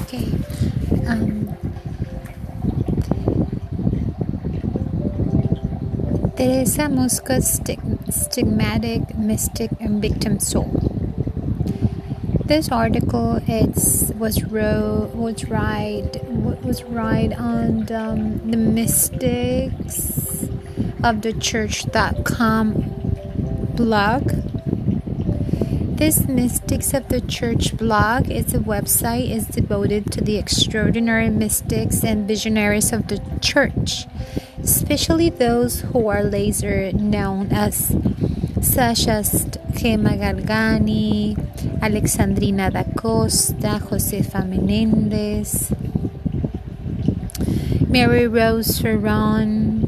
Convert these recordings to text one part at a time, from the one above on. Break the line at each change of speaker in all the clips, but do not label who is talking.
Okay. Um, Teresa stig- stigmatic, mystic, and victim soul. This article it's was wrote was right was right on um, the mystics of the church.com blog. This Mystics of the Church blog is a website is devoted to the extraordinary mystics and visionaries of the church especially those who are later known as such as Gemma Galgani, Alexandrina da Costa, Josefa Menendez, Mary Rose Ferron,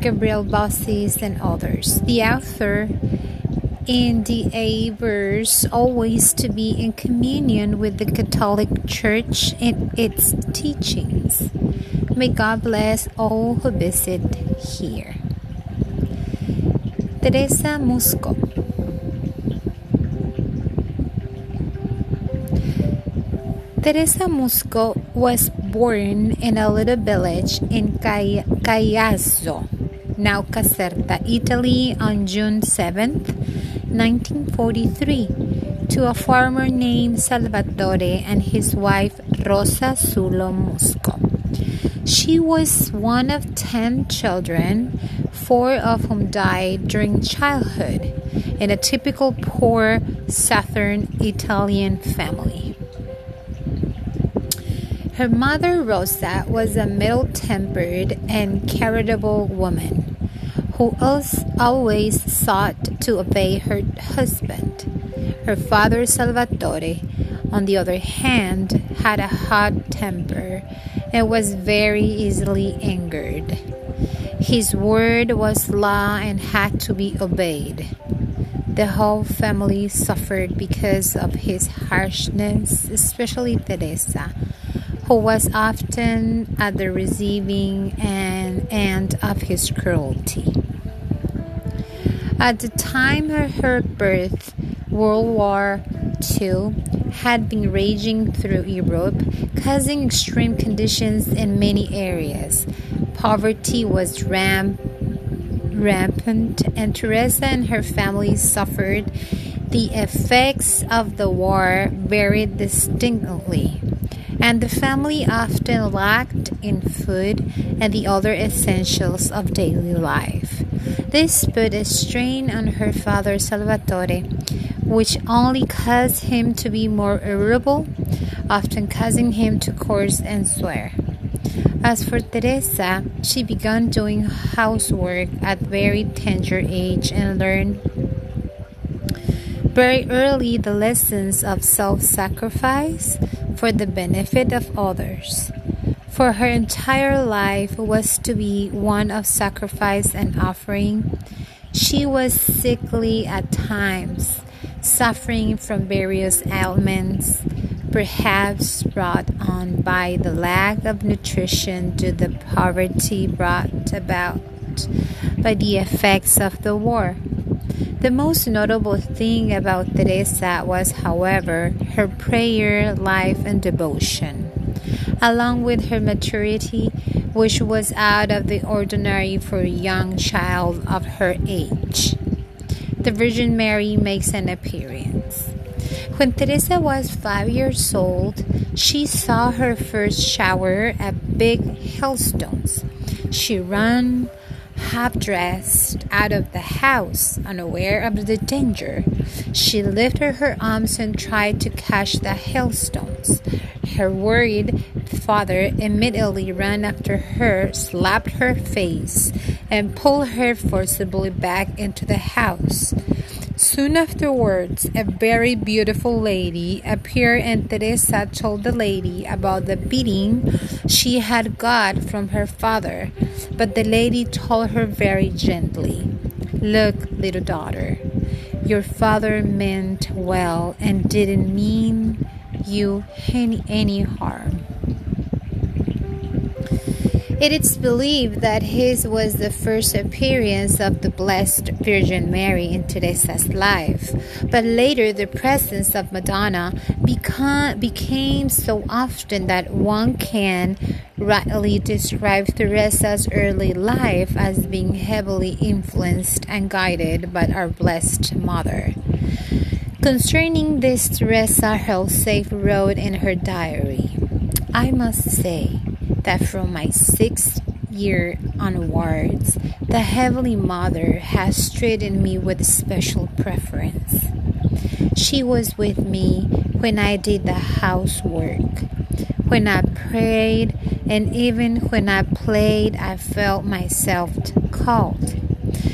Gabrielle Bossis, and others. The author endeavors always to be in communion with the Catholic Church and its teachings. May God bless all who visit here. Teresa Musco. Teresa Musco was born in a little village in Caiazzo, now Caserta, Italy, on June 7, 1943, to a farmer named Salvatore and his wife Rosa Sulo Musco. She was one of ten children, four of whom died during childhood, in a typical poor southern Italian family. Her mother, Rosa, was a middle tempered and charitable woman who always sought to obey her husband. Her father, Salvatore, on the other hand, had a hot temper and was very easily angered. His word was law and had to be obeyed. The whole family suffered because of his harshness, especially Teresa, who was often at the receiving end of his cruelty. At the time of her birth, World War II had been raging through Europe, causing extreme conditions in many areas. Poverty was ram- rampant, and Teresa and her family suffered the effects of the war very distinctly. And the family often lacked in food and the other essentials of daily life. This put a strain on her father Salvatore, which only caused him to be more irritable, often causing him to curse and swear. As for Teresa, she began doing housework at very tender age and learned very early the lessons of self-sacrifice for the benefit of others. For her entire life was to be one of sacrifice and offering. She was sickly at times, suffering from various ailments, perhaps brought on by the lack of nutrition due to the poverty brought about by the effects of the war. The most notable thing about Teresa was, however, her prayer life and devotion, along with her maturity, which was out of the ordinary for a young child of her age. The Virgin Mary makes an appearance. When Teresa was five years old, she saw her first shower at big hailstones. She ran half dressed out of the house, unaware of the danger. She lifted her arms and tried to catch the hailstones. Her worried father immediately ran after her, slapped her face, and pulled her forcibly back into the house. Soon afterwards, a very beautiful lady appeared, and Teresa told the lady about the beating she had got from her father. But the lady told her very gently, Look, little daughter, your father meant well and didn't mean you any, any harm. It is believed that his was the first appearance of the Blessed Virgin Mary in Teresa's life, but later the presence of Madonna became, became so often that one can rightly describe Teresa's early life as being heavily influenced and guided by our Blessed Mother. Concerning this, Teresa herself wrote in her diary I must say, that from my sixth year onwards, the Heavenly Mother has treated me with special preference. She was with me when I did the housework, when I prayed, and even when I played, I felt myself called.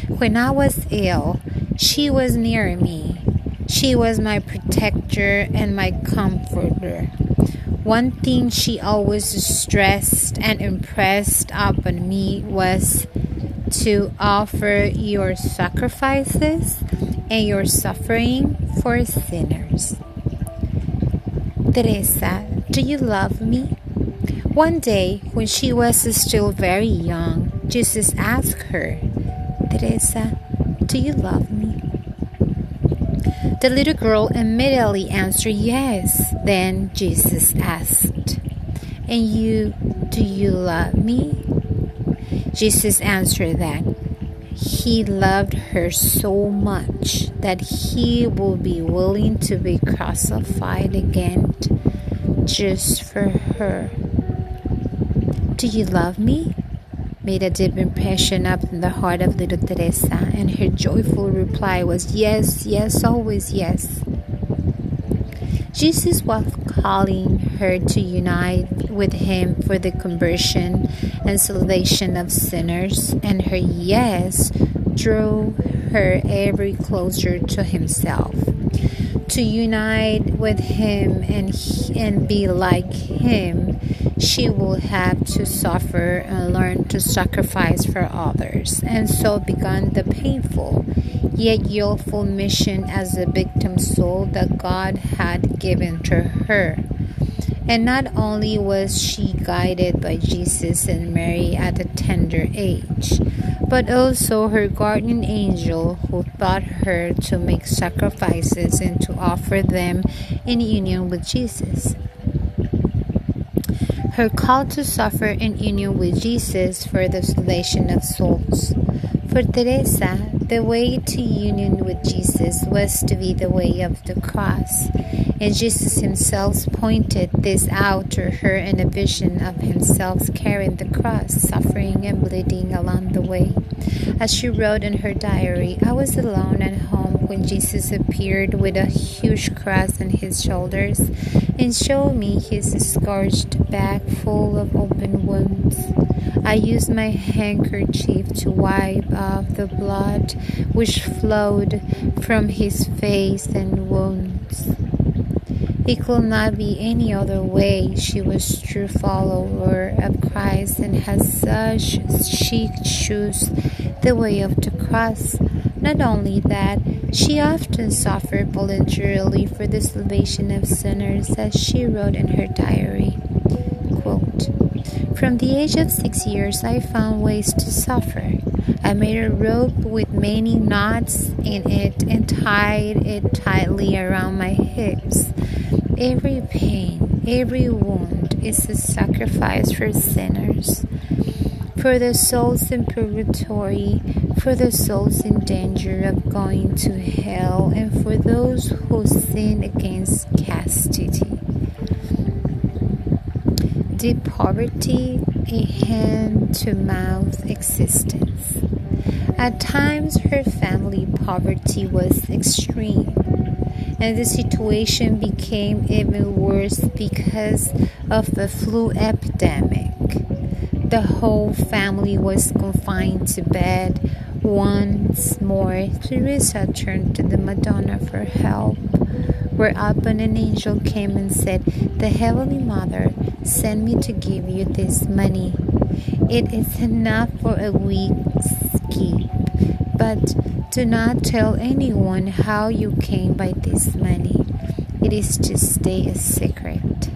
When I was ill, she was near me. She was my protector and my comforter. One thing she always stressed and impressed upon me was to offer your sacrifices and your suffering for sinners. Teresa, do you love me? One day, when she was still very young, Jesus asked her, Teresa, do you love me? The little girl immediately answered yes. Then Jesus asked, And you, do you love me? Jesus answered that he loved her so much that he would be willing to be crucified again just for her. Do you love me? Made a deep impression up in the heart of little Teresa, and her joyful reply was yes, yes, always yes. Jesus was calling her to unite with him for the conversion and salvation of sinners, and her yes drew her ever closer to himself. To unite with him and, and be like him she will have to suffer and learn to sacrifice for others, and so began the painful yet joyful mission as a victim soul that God had given to her. And not only was she guided by Jesus and Mary at a tender age, but also her guardian angel who taught her to make sacrifices and to offer them in union with Jesus. Her call to suffer in union with Jesus for the salvation of souls. For Teresa, the way to union with Jesus was to be the way of the cross, and Jesus himself pointed this out to her in a vision of himself carrying the cross, suffering and bleeding along the way. As she wrote in her diary, I was alone at home when Jesus appeared with a huge cross on his shoulders and showed me his scorched back full of open wounds. I used my handkerchief to wipe off the blood which flowed from his face and wounds. It could not be any other way. She was true follower of Christ, and as such, she chose the way of the cross. Not only that, she often suffered voluntarily for the salvation of sinners, as she wrote in her diary. Quote, From the age of six years, I found ways to suffer. I made a rope with many knots in it and tied it tightly around my hips. Every pain, every wound is a sacrifice for sinners for the souls in purgatory, for the souls in danger of going to hell, and for those who sin against chastity. Deep poverty, a hand to mouth existence. At times, her family poverty was extreme, and the situation became even worse because of the flu epidemic. The whole family was confined to bed. Once more, Teresa turned to the Madonna for help. Whereupon an angel came and said, The Heavenly Mother sent me to give you this money. It is enough for a week's keep, but do not tell anyone how you came by this money. It is to stay a secret.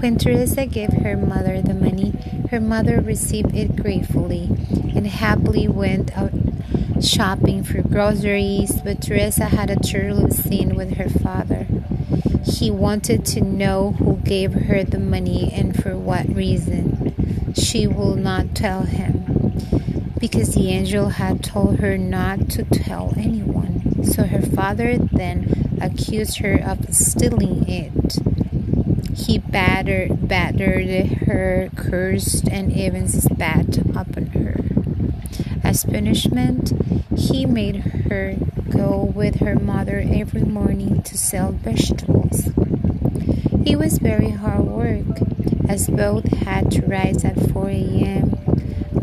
When Teresa gave her mother the money, her mother received it gratefully and happily went out shopping for groceries. But Teresa had a terrible scene with her father. He wanted to know who gave her the money and for what reason. She will not tell him because the angel had told her not to tell anyone. So her father then accused her of stealing it. He battered, battered her, cursed, and even spat upon her. As punishment, he made her go with her mother every morning to sell vegetables. It was very hard work, as both had to rise at 4 a.m.,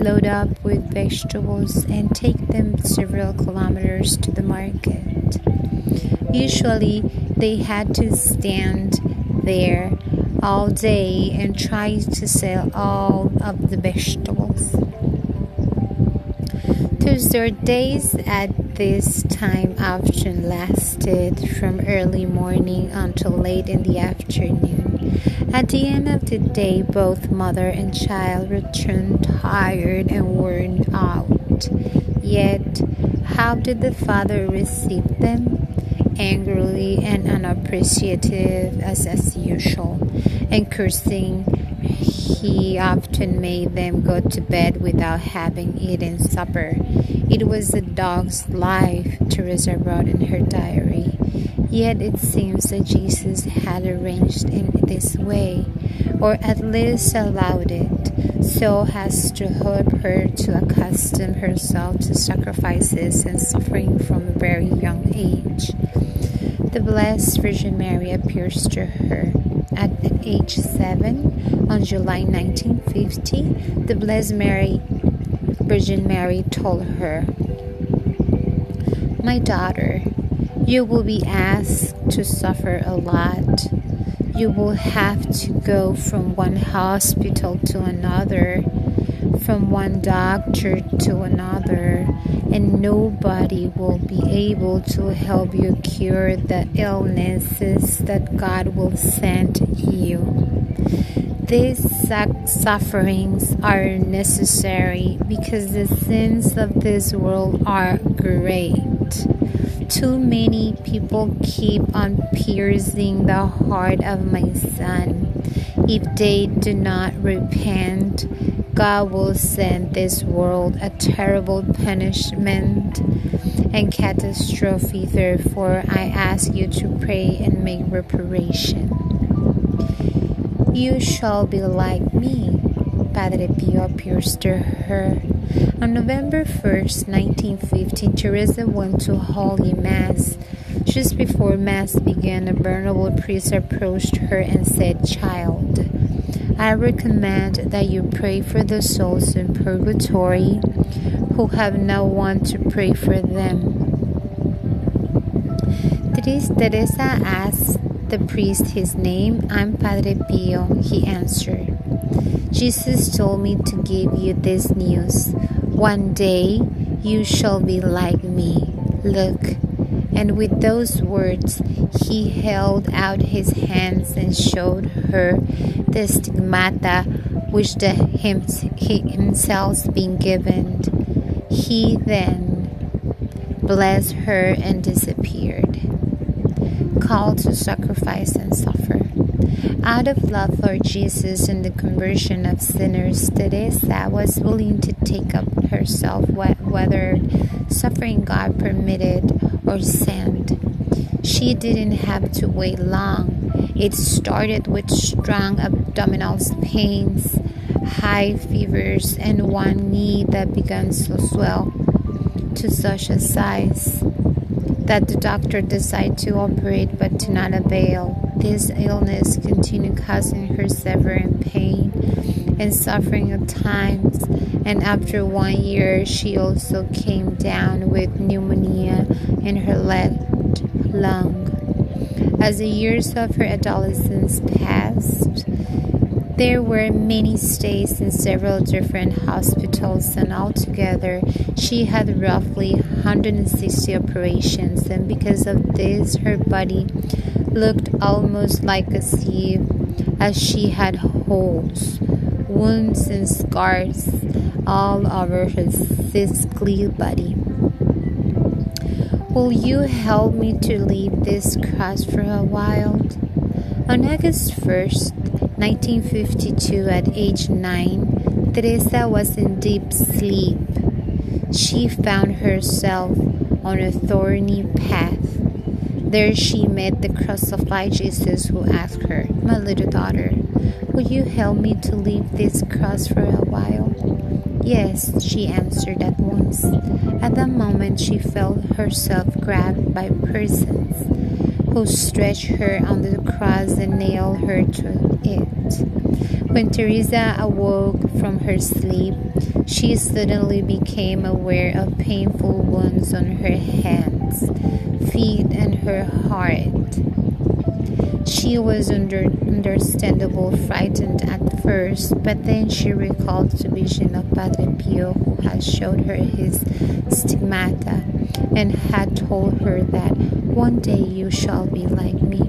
load up with vegetables, and take them several kilometers to the market. Usually, they had to stand there all day and try to sell all of the vegetables. Tuesday days at this time often lasted from early morning until late in the afternoon. At the end of the day, both mother and child returned tired and worn out. Yet, how did the father receive them? Angrily and unappreciative as, as usual, and cursing he often made them go to bed without having eaten supper. It was a dog's life, Teresa wrote in her diary. Yet it seems that Jesus had arranged in this way, or at least allowed it, so as to help her to accustom herself to sacrifices and suffering from a very young age. The Blessed Virgin Mary appears to her at age 7 on July 1950. The Blessed Mary Virgin Mary told her, My daughter, you will be asked to suffer a lot. You will have to go from one hospital to another, from one doctor to another, and nobody will be able to help you cure the illnesses that God will send you. These sufferings are necessary because the sins of this world are great. Too many people keep on piercing the heart of my son. If they do not repent, God will send this world a terrible punishment and catastrophe. Therefore, I ask you to pray and make reparation. You shall be like me, Padre Pio appears to her. On November 1st, 1915, Teresa went to Holy Mass. Just before Mass began, a venerable priest approached her and said, Child, I recommend that you pray for the souls in purgatory who have no one to pray for them. Teresa asked the priest his name. I'm Padre Pio, he answered. Jesus told me to give you this news. One day you shall be like me. Look, and with those words, he held out his hands and showed her the stigmata which the him, he himself been given. He then blessed her and disappeared, called to sacrifice and suffer. Out of love for Jesus and the conversion of sinners, Teresa was willing to take up herself whether suffering God permitted or sent. She didn't have to wait long. It started with strong abdominal pains, high fevers, and one knee that began to swell to such a size that the doctor decided to operate but to not avail. This illness continued causing her severe pain and suffering at times, and after one year, she also came down with pneumonia in her left lung. As the years of her adolescence passed, there were many stays in several different hospitals, and altogether, she had roughly 160 operations. And because of this, her body looked almost like a sieve, as she had holes, wounds, and scars all over her sickly body. Will you help me to leave this cross for a while? On August 1st, 1952, at age 9, Teresa was in deep sleep. She found herself on a thorny path. There she met the crucified Jesus, who asked her, My little daughter, will you help me to leave this cross for a while? Yes, she answered at once. At that moment, she felt herself grabbed by persons who stretched her on the cross and nailed her to it. When Teresa awoke from her sleep, she suddenly became aware of painful wounds on her hands, feet, and her heart. She was under, understandable frightened at first, but then she recalled the vision of Padre Pio who had showed her his stigmata and had told her that one day you shall be like me.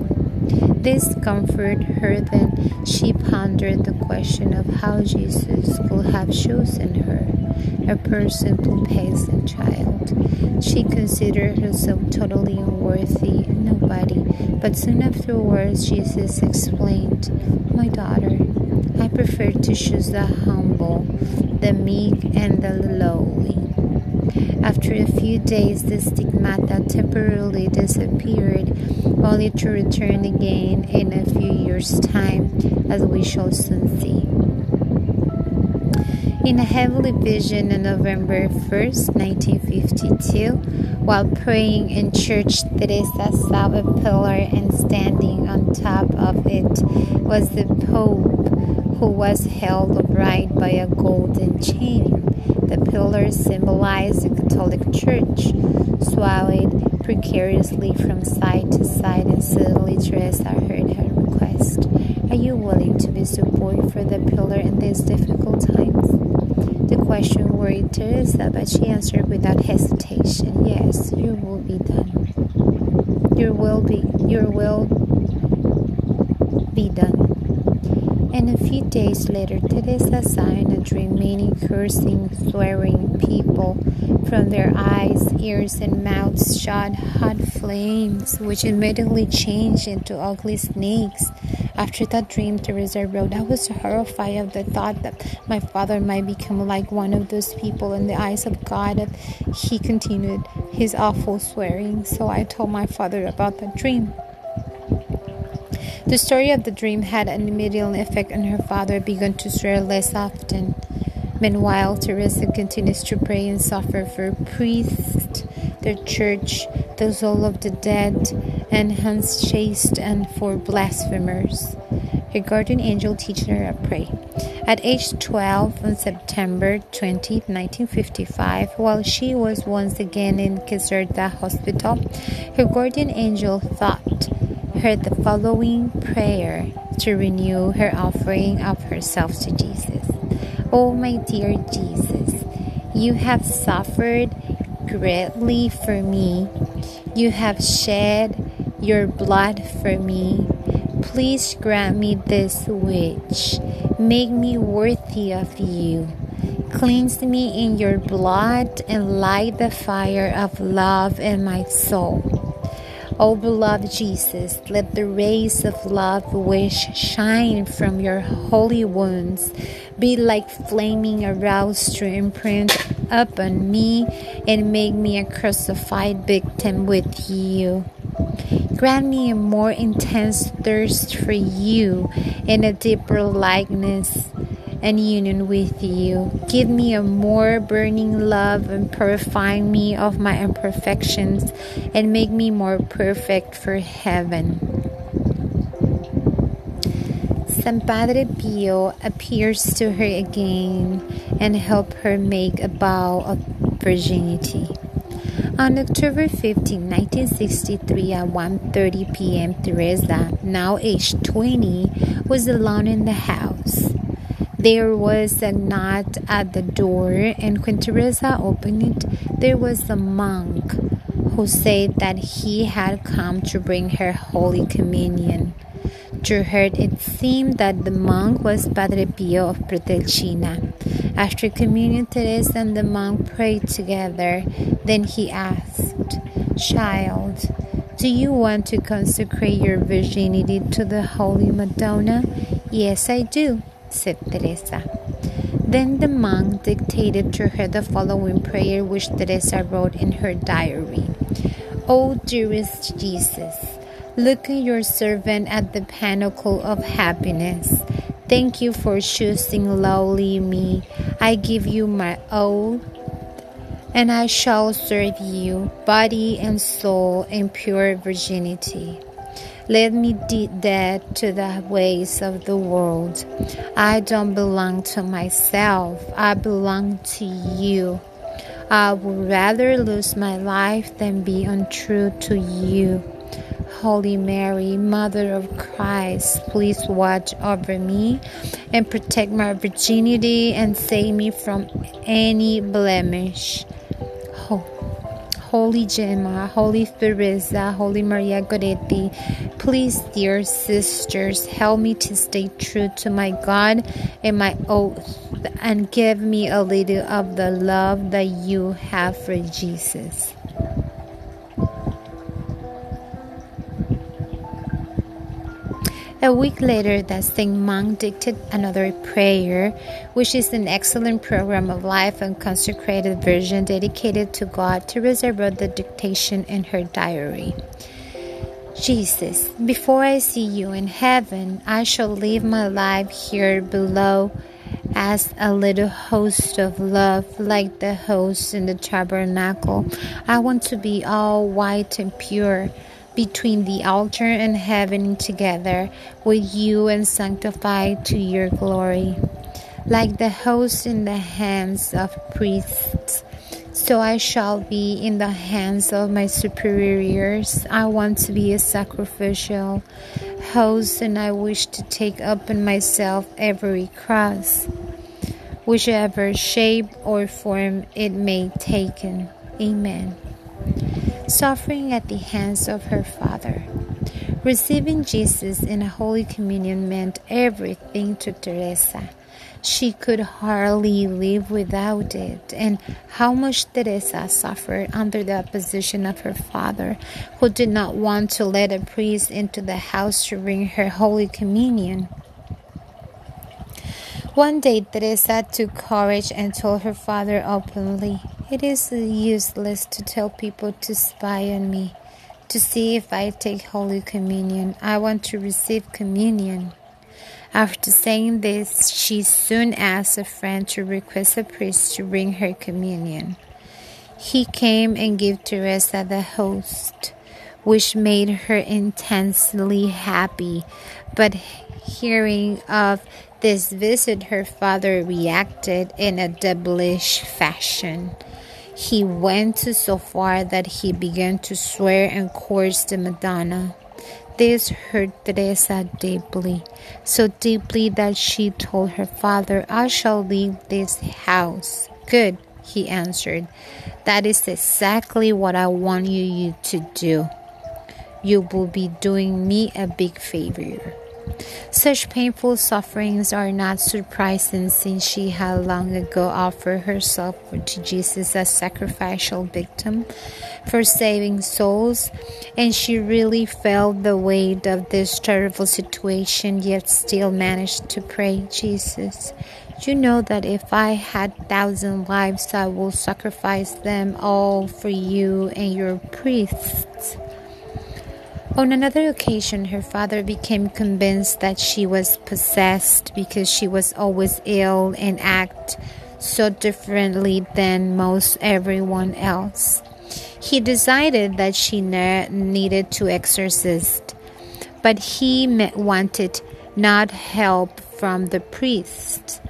This comforted her. Then she pondered the question of how Jesus could have chosen her, a poor simple peasant child. She considered herself totally unworthy and nobody, but soon afterwards Jesus explained, My daughter, I prefer to choose the humble, the meek, and the. After a few days, the stigmata temporarily disappeared, only to return again in a few years' time, as we shall soon see. In a heavenly vision on November 1st, 1952, while praying in church, Teresa saw a pillar and standing on top of it was the Pope, who was held upright by a golden chain. The pillars symbolize the Catholic Church, swayed precariously from side to side, and suddenly Teresa heard her request. Are you willing to be support for the pillar in these difficult times? The question worried Teresa, but she answered without hesitation, Yes, your will be done. Your will be your will be done. And a few days later, Teresa saw in a dream many cursing, swearing people. From their eyes, ears, and mouths shot hot flames, which immediately changed into ugly snakes. After that dream, Teresa wrote, I was horrified at the thought that my father might become like one of those people in the eyes of God. He continued his awful swearing, so I told my father about the dream. The story of the dream had an immediate effect on her father, began to swear less often. Meanwhile, Teresa continues to pray and suffer for priests, the church, the soul of the dead, and hence chaste, and for blasphemers. Her guardian angel teaches her to pray. At age 12, on September 20, 1955, while she was once again in Caserta Hospital, her guardian angel thought heard the following prayer to renew her offering of herself to Jesus. Oh, my dear Jesus, you have suffered greatly for me. You have shed your blood for me. Please grant me this wish. Make me worthy of you. Cleanse me in your blood and light the fire of love in my soul. O beloved Jesus, let the rays of love which shine from your holy wounds be like flaming arrows to imprint upon me and make me a crucified victim with you. Grant me a more intense thirst for you and a deeper likeness and union with you. Give me a more burning love and purifying me of my imperfections and make me more perfect for heaven. San Padre Pio appears to her again and help her make a vow of virginity. On October 15, 1963 at 1:30 p.m., Teresa, now aged 20, was alone in the house. There was a knock at the door, and when Teresa opened it, there was a monk who said that he had come to bring her Holy Communion. To her, it seemed that the monk was Padre Pio of Pietrelcina. After communion, Teresa and the monk prayed together. Then he asked, Child, do you want to consecrate your virginity to the Holy Madonna? Yes, I do, said Teresa. Then the monk dictated to her the following prayer, which Teresa wrote in her diary O dearest Jesus, look at your servant at the pinnacle of happiness. Thank you for choosing lowly me. I give you my all, and I shall serve you, body and soul, in pure virginity. Let me be dead to the ways of the world. I don't belong to myself, I belong to you. I would rather lose my life than be untrue to you. Holy Mary, Mother of Christ, please watch over me and protect my virginity and save me from any blemish. Holy Gemma, Holy Teresa, Holy Maria Goretti, please, dear sisters, help me to stay true to my God and my oath and give me a little of the love that you have for Jesus. A week later, that same monk dictated another prayer, which is an excellent program of life and consecrated version dedicated to God. Teresa wrote the dictation in her diary. Jesus, before I see you in heaven, I shall live my life here below as a little host of love, like the host in the tabernacle. I want to be all white and pure between the altar and heaven together with you and sanctified to your glory. Like the host in the hands of priests, so I shall be in the hands of my superiors. I want to be a sacrificial host, and I wish to take upon myself every cross, whichever shape or form it may take. Amen suffering at the hands of her Father. Receiving Jesus in a Holy Communion meant everything to Teresa. She could hardly live without it, and how much Teresa suffered under the opposition of her father, who did not want to let a priest into the house to bring her Holy Communion. One day, Teresa took courage and told her father openly, It is useless to tell people to spy on me, to see if I take Holy Communion. I want to receive communion. After saying this, she soon asked a friend to request a priest to bring her communion. He came and gave Teresa the host, which made her intensely happy. But hearing of this visit, her father reacted in a devilish fashion. He went so far that he began to swear and curse the Madonna. This hurt Teresa deeply, so deeply that she told her father, I shall leave this house. Good, he answered. That is exactly what I want you to do. You will be doing me a big favor. Such painful sufferings are not surprising since she had long ago offered herself to Jesus as sacrificial victim for saving souls, and she really felt the weight of this terrible situation, yet still managed to pray, Jesus. You know that if I had thousand lives, I will sacrifice them all for you and your priests. On another occasion, her father became convinced that she was possessed because she was always ill and act so differently than most everyone else. He decided that she ne- needed to exorcist, but he wanted not help from the priest,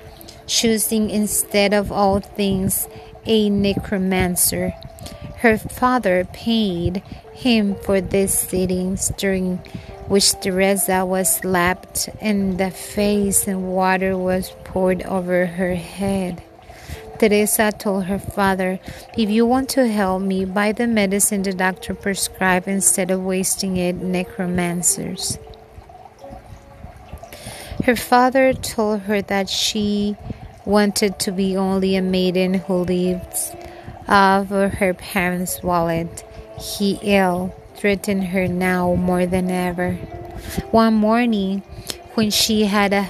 choosing instead of all things a necromancer. Her father paid him for these sittings during which Teresa was slapped in the face and water was poured over her head. Teresa told her father, If you want to help me, buy the medicine the doctor prescribed instead of wasting it necromancers. Her father told her that she wanted to be only a maiden who lived off her parents' wallet. He ill threatened her now more than ever. One morning, when she had a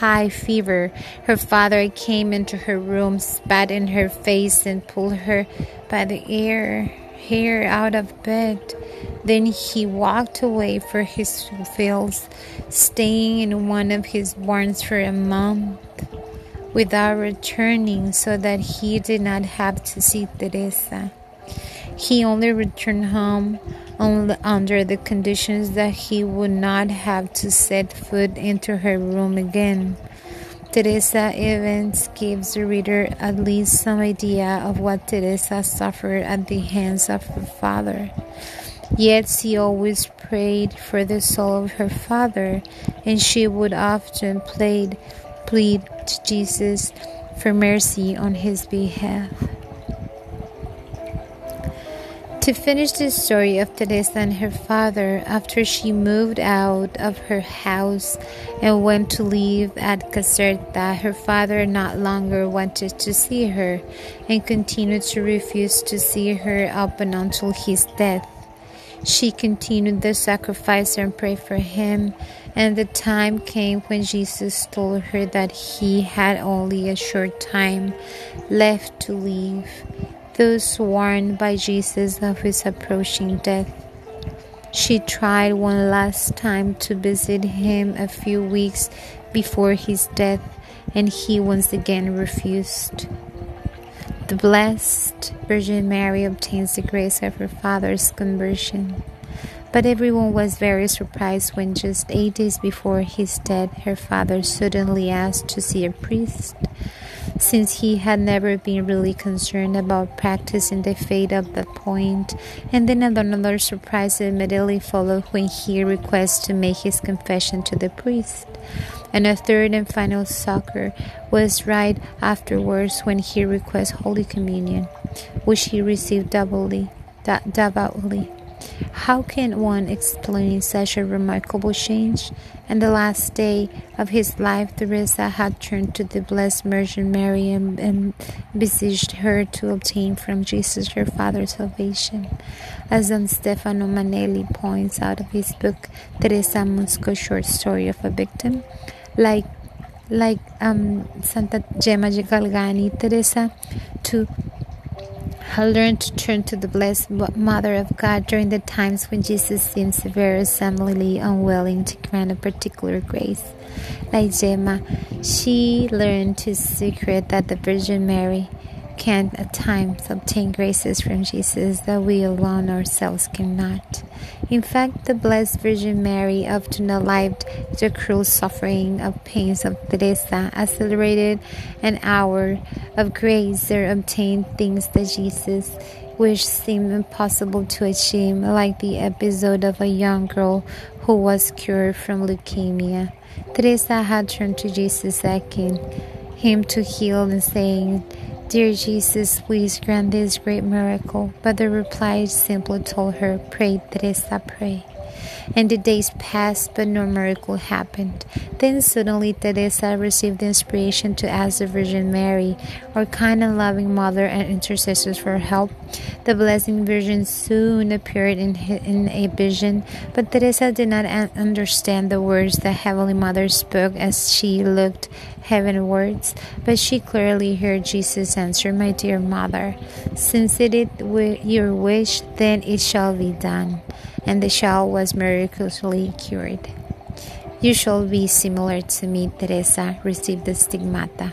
high fever, her father came into her room, spat in her face, and pulled her by the ear hair out of bed. Then he walked away for his fields, staying in one of his barns for a month without returning so that he did not have to see Teresa. He only returned home under the conditions that he would not have to set foot into her room again. Teresa Evans gives the reader at least some idea of what Teresa suffered at the hands of her father. Yet she always prayed for the soul of her father, and she would often plead, plead to Jesus for mercy on his behalf. To finish the story of Teresa and her father, after she moved out of her house and went to live at Caserta, her father not longer wanted to see her and continued to refuse to see her up until his death. She continued the sacrifice and prayed for him, and the time came when Jesus told her that he had only a short time left to live those warned by Jesus of his approaching death. She tried one last time to visit him a few weeks before his death, and he once again refused. The Blessed Virgin Mary obtains the grace of her father's conversion. But everyone was very surprised when just eight days before his death, her father suddenly asked to see a priest since he had never been really concerned about practicing the faith at that point. And then another surprise immediately followed when he requested to make his confession to the priest. And a third and final succor was right afterwards when he requested Holy Communion, which he received doubly, devoutly. How can one explain such a remarkable change? And the last day of his life, Teresa had turned to the Blessed Virgin Mary and, and beseeched her to obtain from Jesus her Father salvation. As Don Stefano Manelli points out of his book, Teresa Musco Short Story of a Victim, like like um, Santa Gemma Galgani, Teresa, to had learned to turn to the Blessed Mother of God during the times when Jesus seemed severely unwilling to grant a particular grace. Like Gemma, she learned to secret that the Virgin Mary can at times obtain graces from Jesus that we alone ourselves cannot. In fact, the Blessed Virgin Mary often allived the cruel suffering of pains of Teresa, accelerated an hour of grace or obtained things that Jesus which seemed impossible to achieve, like the episode of a young girl who was cured from leukemia. Teresa had turned to Jesus, asking him to heal and saying, Dear Jesus, please grant this great miracle. But the reply simply told her, Pray, Teresa, pray. And the days passed, but no miracle happened. Then suddenly Teresa received the inspiration to ask the Virgin Mary, our kind and loving Mother and intercessors, for help. The Blessed Virgin soon appeared in, in a vision, but Teresa did not understand the words the Heavenly Mother spoke as she looked heavenwards, but she clearly heard Jesus answer, My dear Mother, since it is your wish, then it shall be done and the child was miraculously cured. You shall be similar to me, Teresa, received the stigmata.